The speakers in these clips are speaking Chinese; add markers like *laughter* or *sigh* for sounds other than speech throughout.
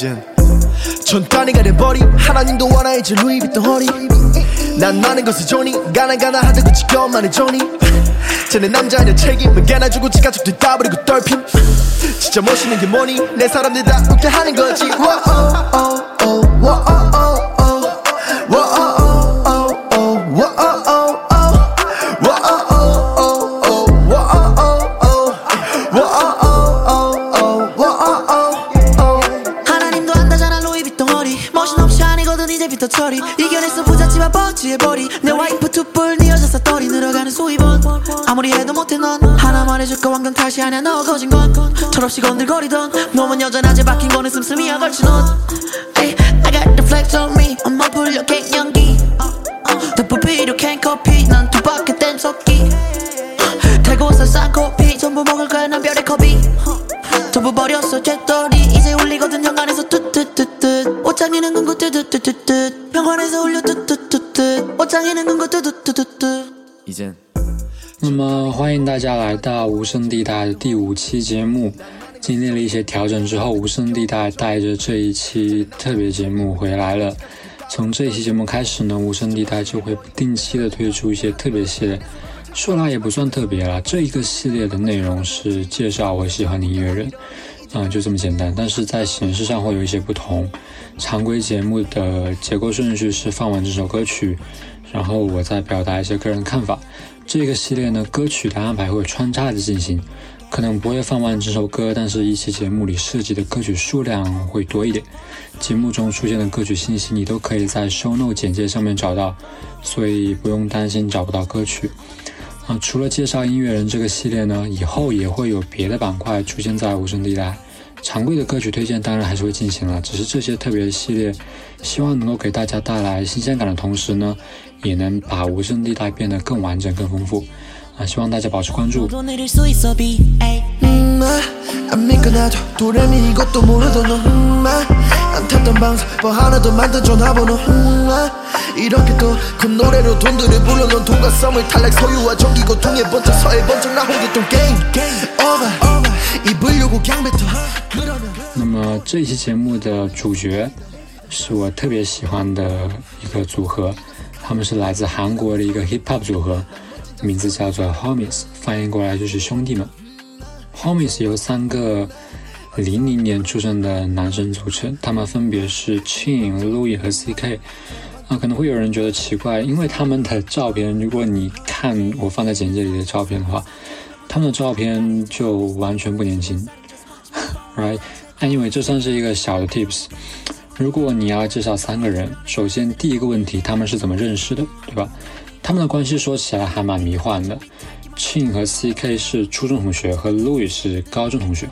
이젠 천 단위가 돼버린 하나님도 원하이지 루이비통 허리. 난 많은 것을 조니. 가나가나 하던 그 지겨움만의 조니. *laughs* 쟤네 남자의 책임을 깨나주고 지 가족들 따버리고 떨핀 진짜 멋있는 게 뭐니? 내 사람들 다 웃게 하는 거지. 워어 워어 말해줄까 왕관 탓이 아니야. 너 거진 건 철없이 건들거리던 몸은 여전하지 박힌 거는 씀씀이야. 걸친 옷. Hey, I got the flex on me. 엄마 불려 갱년기. 덮부 필요 캔 커피. 난 두바퀴 땜석기. 달고서 싼 커피. 전부 먹을 거야 난 별의 컵이. 전부 버렸어 잿더 欢迎大家来到无声地带的第五期节目。经历了一些调整之后，无声地带带着这一期特别节目回来了。从这一期节目开始呢，无声地带就会不定期的推出一些特别系列。说来也不算特别了，这一个系列的内容是介绍我喜欢的音乐人，嗯，就这么简单。但是在形式上会有一些不同。常规节目的结构顺序是放完这首歌曲，然后我再表达一些个人看法。这个系列呢，歌曲的安排会穿插着进行，可能不会放完这首歌，但是一期节目里涉及的歌曲数量会多一点。节目中出现的歌曲信息你都可以在 show note 简介上面找到，所以不用担心找不到歌曲。啊，除了介绍音乐人这个系列呢，以后也会有别的板块出现在无声地带。常规的歌曲推荐当然还是会进行了，只是这些特别系列，希望能够给大家带来新鲜感的同时呢，也能把无声地带变得更完整、更丰富。啊，希望大家保持关注。那么这一期节目的主角是我特别喜欢的一个组合，他们是来自韩国的一个 hip hop 组合，名字叫做 Homies，翻译过来就是兄弟们。Homies 由三个零零年出生的男生组成，他们分别是 Chin、Louis 和 CK。啊，可能会有人觉得奇怪，因为他们的照片，如果你看我放在简介里的照片的话，他们的照片就完全不年轻。*laughs* Right？那因为这算是一个小的 tips。如果你要介绍三个人，首先第一个问题，他们是怎么认识的，对吧？他们的关系说起来还蛮迷幻的。Chin 和 CK 是初中同学，和 Louis 是高中同学。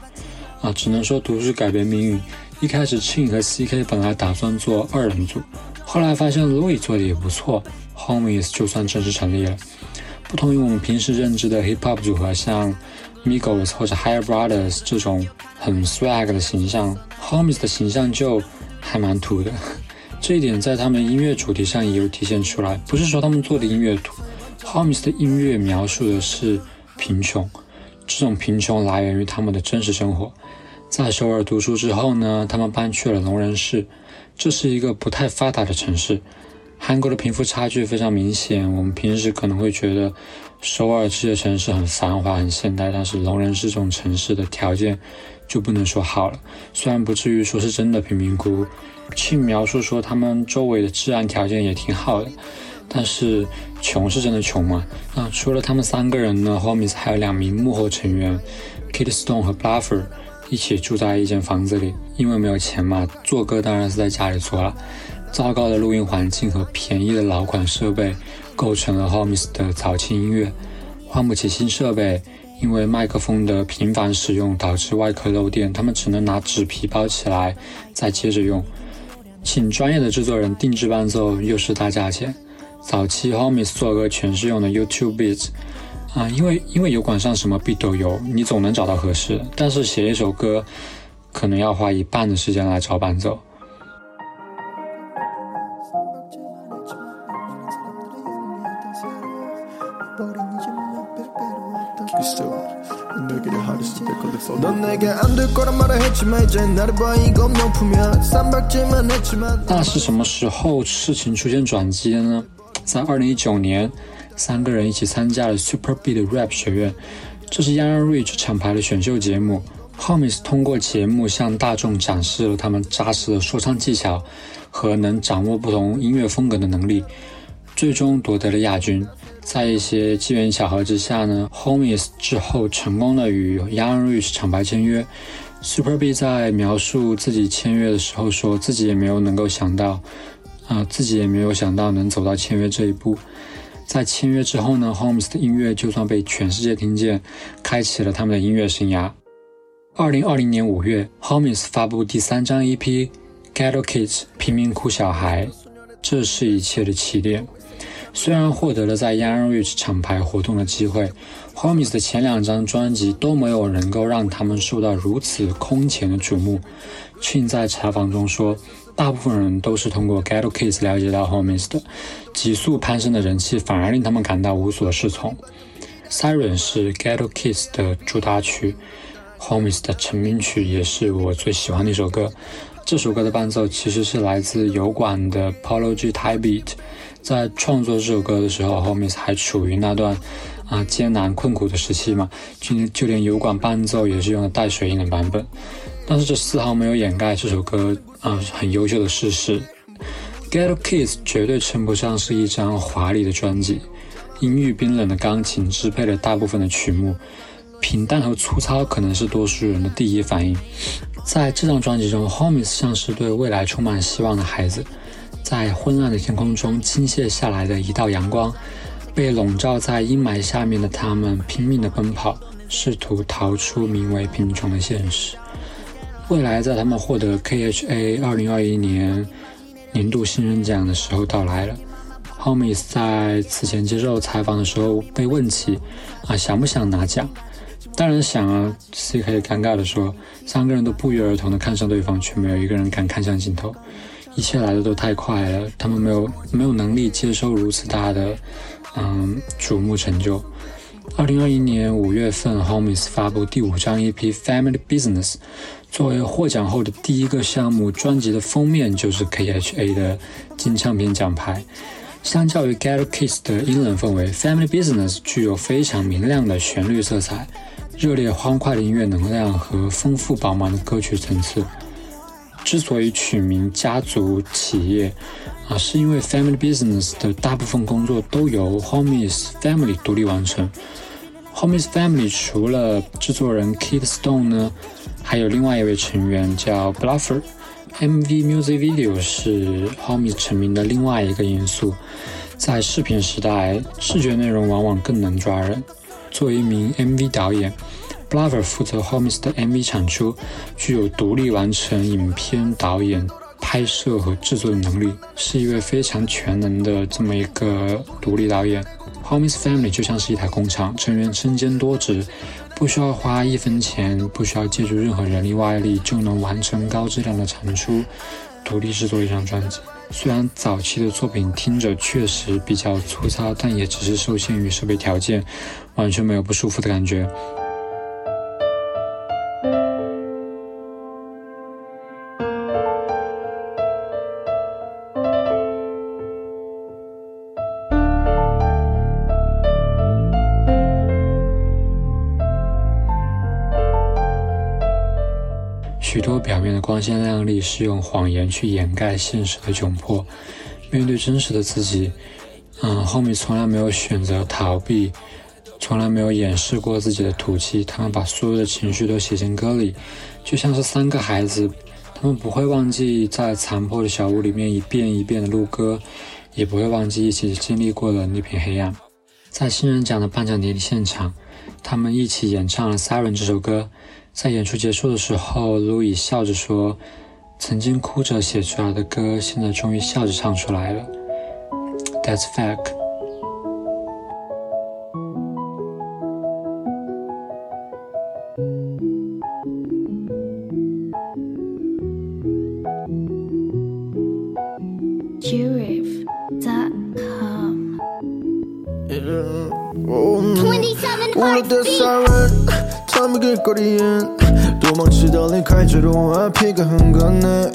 只能说读书改变命运。一开始 Chin 和 CK 本来打算做二人组，后来发现 Louis 做的也不错，Homies 就算正式成立了。不同于我们平时认知的 hip hop 组合，像 Migos 或者 Higher Brothers 这种很 swag 的形象，Homies 的形象就还蛮土的。这一点在他们音乐主题上也有体现出来。不是说他们做的音乐土，Homies 的音乐描述的是贫穷，这种贫穷来源于他们的真实生活。在首尔读书之后呢，他们搬去了龙仁市，这是一个不太发达的城市。韩国的贫富差距非常明显。我们平时可能会觉得首尔这些城市很繁华、很现代，但是龙仁市这种城市的条件就不能说好了。虽然不至于说是真的贫民窟，去描述说他们周围的治安条件也挺好的，但是穷是真的穷嘛？啊，除了他们三个人呢，Homies 还有两名幕后成员，Kid Stone 和 Bluffer。一起住在一间房子里，因为没有钱嘛，做歌当然是在家里做了。糟糕的录音环境和便宜的老款设备，构成了 Homies 的早期音乐。换不起新设备，因为麦克风的频繁使用导致外壳漏电，他们只能拿纸皮包起来，再接着用。请专业的制作人定制伴奏又是大价钱。早期 Homies 做歌全是用的 YouTube Beats，啊，因为因为油管上什么币都有，你总能找到合适。但是写一首歌，可能要花一半的时间来找伴奏。那是什么时候事情出现转机的呢？在二零一九年，三个人一起参加了 Super Beat Rap 学院，这是 Young Rich 厂牌的选秀节目。Homies 通过节目向大众展示了他们扎实的说唱技巧和能掌握不同音乐风格的能力，最终夺得了亚军。在一些机缘巧合之下呢，Homies 之后成功的与 Young Rich 厂牌签约。Super B 在描述自己签约的时候说，自己也没有能够想到，啊，自己也没有想到能走到签约这一步。在签约之后呢，Holmes 的音乐就算被全世界听见，开启了他们的音乐生涯。二零二零年五月，Holmes 发布第三张 EP《Ghetto Kids》贫民窟小孩，这是一切的起点。虽然获得了在 Young Rich 厂牌活动的机会，Holmes 的前两张专辑都没有能够让他们受到如此空前的瞩目。Chin 在采访中说，大部分人都是通过 Ghetto Kids 了解到 Homies 的，急速攀升的人气反而令他们感到无所适从。Siren 是 Ghetto Kids 的主打曲，Homies 的成名曲也是我最喜欢的一首歌。这首歌的伴奏其实是来自油管的 Polo G Type Beat。在创作这首歌的时候，Homies 还处于那段啊艰难困苦的时期嘛，就就连油管伴奏也是用的带水印的版本。但是这丝毫没有掩盖这首歌啊很优秀的事实。Ghetto Kids 绝对称不上是一张华丽的专辑，阴郁冰冷的钢琴支配了大部分的曲目，平淡和粗糙可能是多数人的第一反应。在这张专辑中，Homies 像是对未来充满希望的孩子。在昏暗的天空中倾泻下来的一道阳光，被笼罩在阴霾下面的他们拼命地奔跑，试图逃出名为贫穷的现实。未来在他们获得 KHA 2021年年度新人奖的时候到来了。Homies 在此前接受采访的时候被问起，啊想不想拿奖？当然想啊，CK 尴尬地说，三个人都不约而同地看向对方，却没有一个人敢看向镜头。一切来的都太快了，他们没有没有能力接受如此大的，嗯，瞩目成就。二零二一年五月份，Homies 发布第五张 EP《Family Business》，作为获奖后的第一个项目，专辑的封面就是 KHA 的金唱片奖牌。相较于《Ghetto Kiss》的阴冷氛围，《Family Business》具有非常明亮的旋律色彩、热烈欢快的音乐能量和丰富饱满的歌曲层次。之所以取名家族企业，啊，是因为 Family Business 的大部分工作都由 Homies Family 独立完成。Homies Family 除了制作人 Kid Stone 呢，还有另外一位成员叫 Bluffer。MV Music Video 是 Homies 成名的另外一个因素。在视频时代，视觉内容往往更能抓人。作为一名 MV 导演。Blover 负责 Homies 的 MV 产出，具有独立完成影片导演、拍摄和制作的能力，是一位非常全能的这么一个独立导演。Homies Family 就像是一台工厂，成员身兼多职，不需要花一分钱，不需要借助任何人力外力，就能完成高质量的产出，独立制作一张专辑。虽然早期的作品听着确实比较粗糙，但也只是受限于设备条件，完全没有不舒服的感觉。许多表面的光鲜亮丽是用谎言去掩盖现实的窘迫。面对真实的自己，嗯，后面从来没有选择逃避，从来没有掩饰过自己的土气。他们把所有的情绪都写进歌里，就像是三个孩子。他们不会忘记在残破的小屋里面一遍一遍的录歌，也不会忘记一起经历过的那片黑暗。在新人奖的颁奖典礼现场，他们一起演唱了《Siren》这首歌。在演出结束的时候，路易笑着说曾经哭着写出来的歌，现在终于笑着唱出来了。That's fact。我的 siren， 밤의 길거리엔 도망치다니 칼자루 와 피가 흥건해.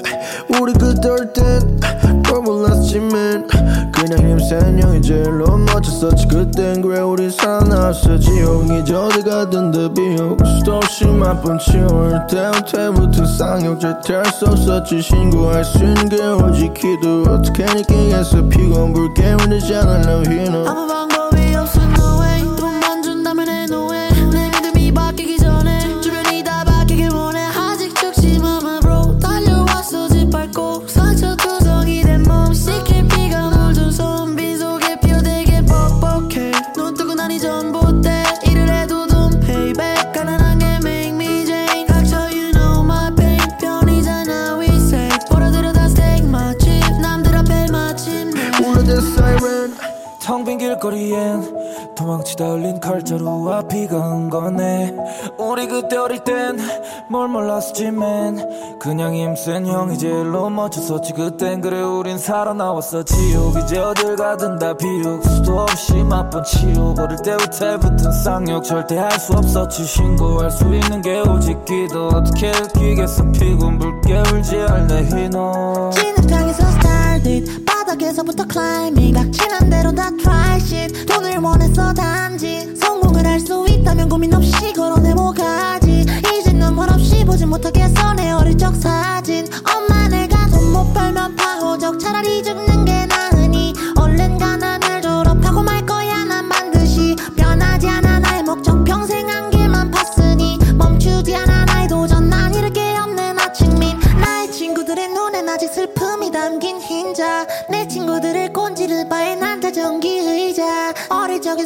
우리 그럴 땐 떠올랐지만 그냥 힘센여 이제로 멋졌었지 그땐. 그래 우리 살아났어. 지옥이 저리 가던 데 비옥 수도 없이 맛본 치올 때부터 상욕제 탈수 없었지. 신고할 수 있는 게 오직 기도. 어떻게 느끼겠어? 피곤 불게 우리 잖아 나 휘노 know 길거리엔 도망치다 흘린 칼자루와 온 거네 우리 그때 어릴 땐 뭘 몰랐었지 맨 그냥 힘센 형이 제일로 멋졌었지. 그땐 그래 우린 살아나왔어. 지옥 이제 어딜 가든 다 비옥 수도 없이 맛본 치욕. 어릴 때부터 붙은 쌍욕 절대 할 수 없었지. 신고할 수 있는 게 오직 기도. 어떻게 느끼겠어. 피곤 붉게 울지 않네 휘노 진흙탕에서 started 바닥에서부터 climbing. 닥치는 대로 다 try shit. 돈을 원했어 단지 성공을 할 수 있다면 고민 없이 걸어내 모가지. 이제 눈물 없이 보지 못하겠어 내 어릴 적 사진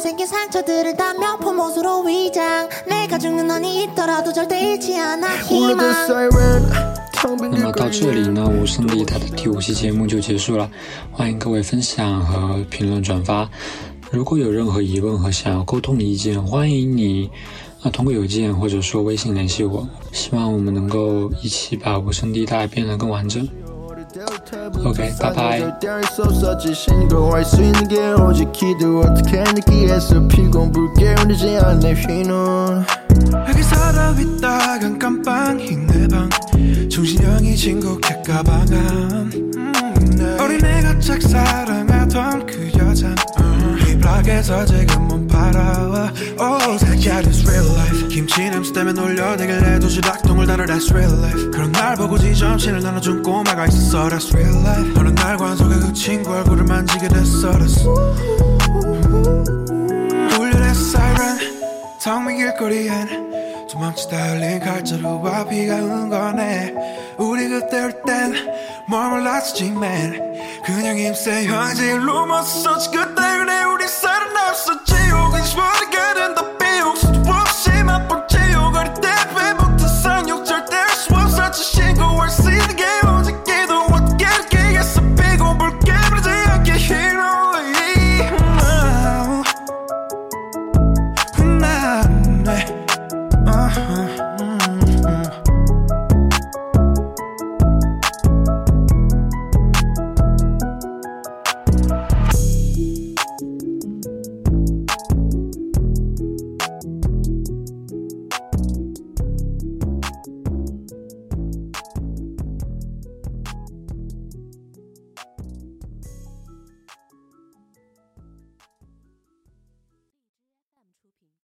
생긴 상처들을 다 명품 옷으로 위장 내가 죽는 한이 있더라도 절대 잃지 않아 희망 那么到这里呢，无声的他的第五期节目就结束了。欢迎各位分享和评论转发。如果有任何疑问和想要沟通的意见，欢迎你啊通过邮件或者说微信联系我。希望我们能够一起把无声地带变得更完整。 OK，拜拜。 여기 살아 있다간 깜빵 흰내방. 정신형이 진국해 음, 네. 어린애가 짝사랑하던 그 여자. 힙락에서 지금 달아 That's real life. 그런 날 보고 지점심을 나눠준 꼬마가 있었어 That's real life. 어느 날 관속에 그 친구 얼굴을 만지게 됐어 That's 울려대 siren. 텅빈 길거리엔 도망치다 흘린 칼자루와 비가 온 거네. 우리 그때 몰랐지 man. 그냥 힘세 형제일로 멋섰지 그때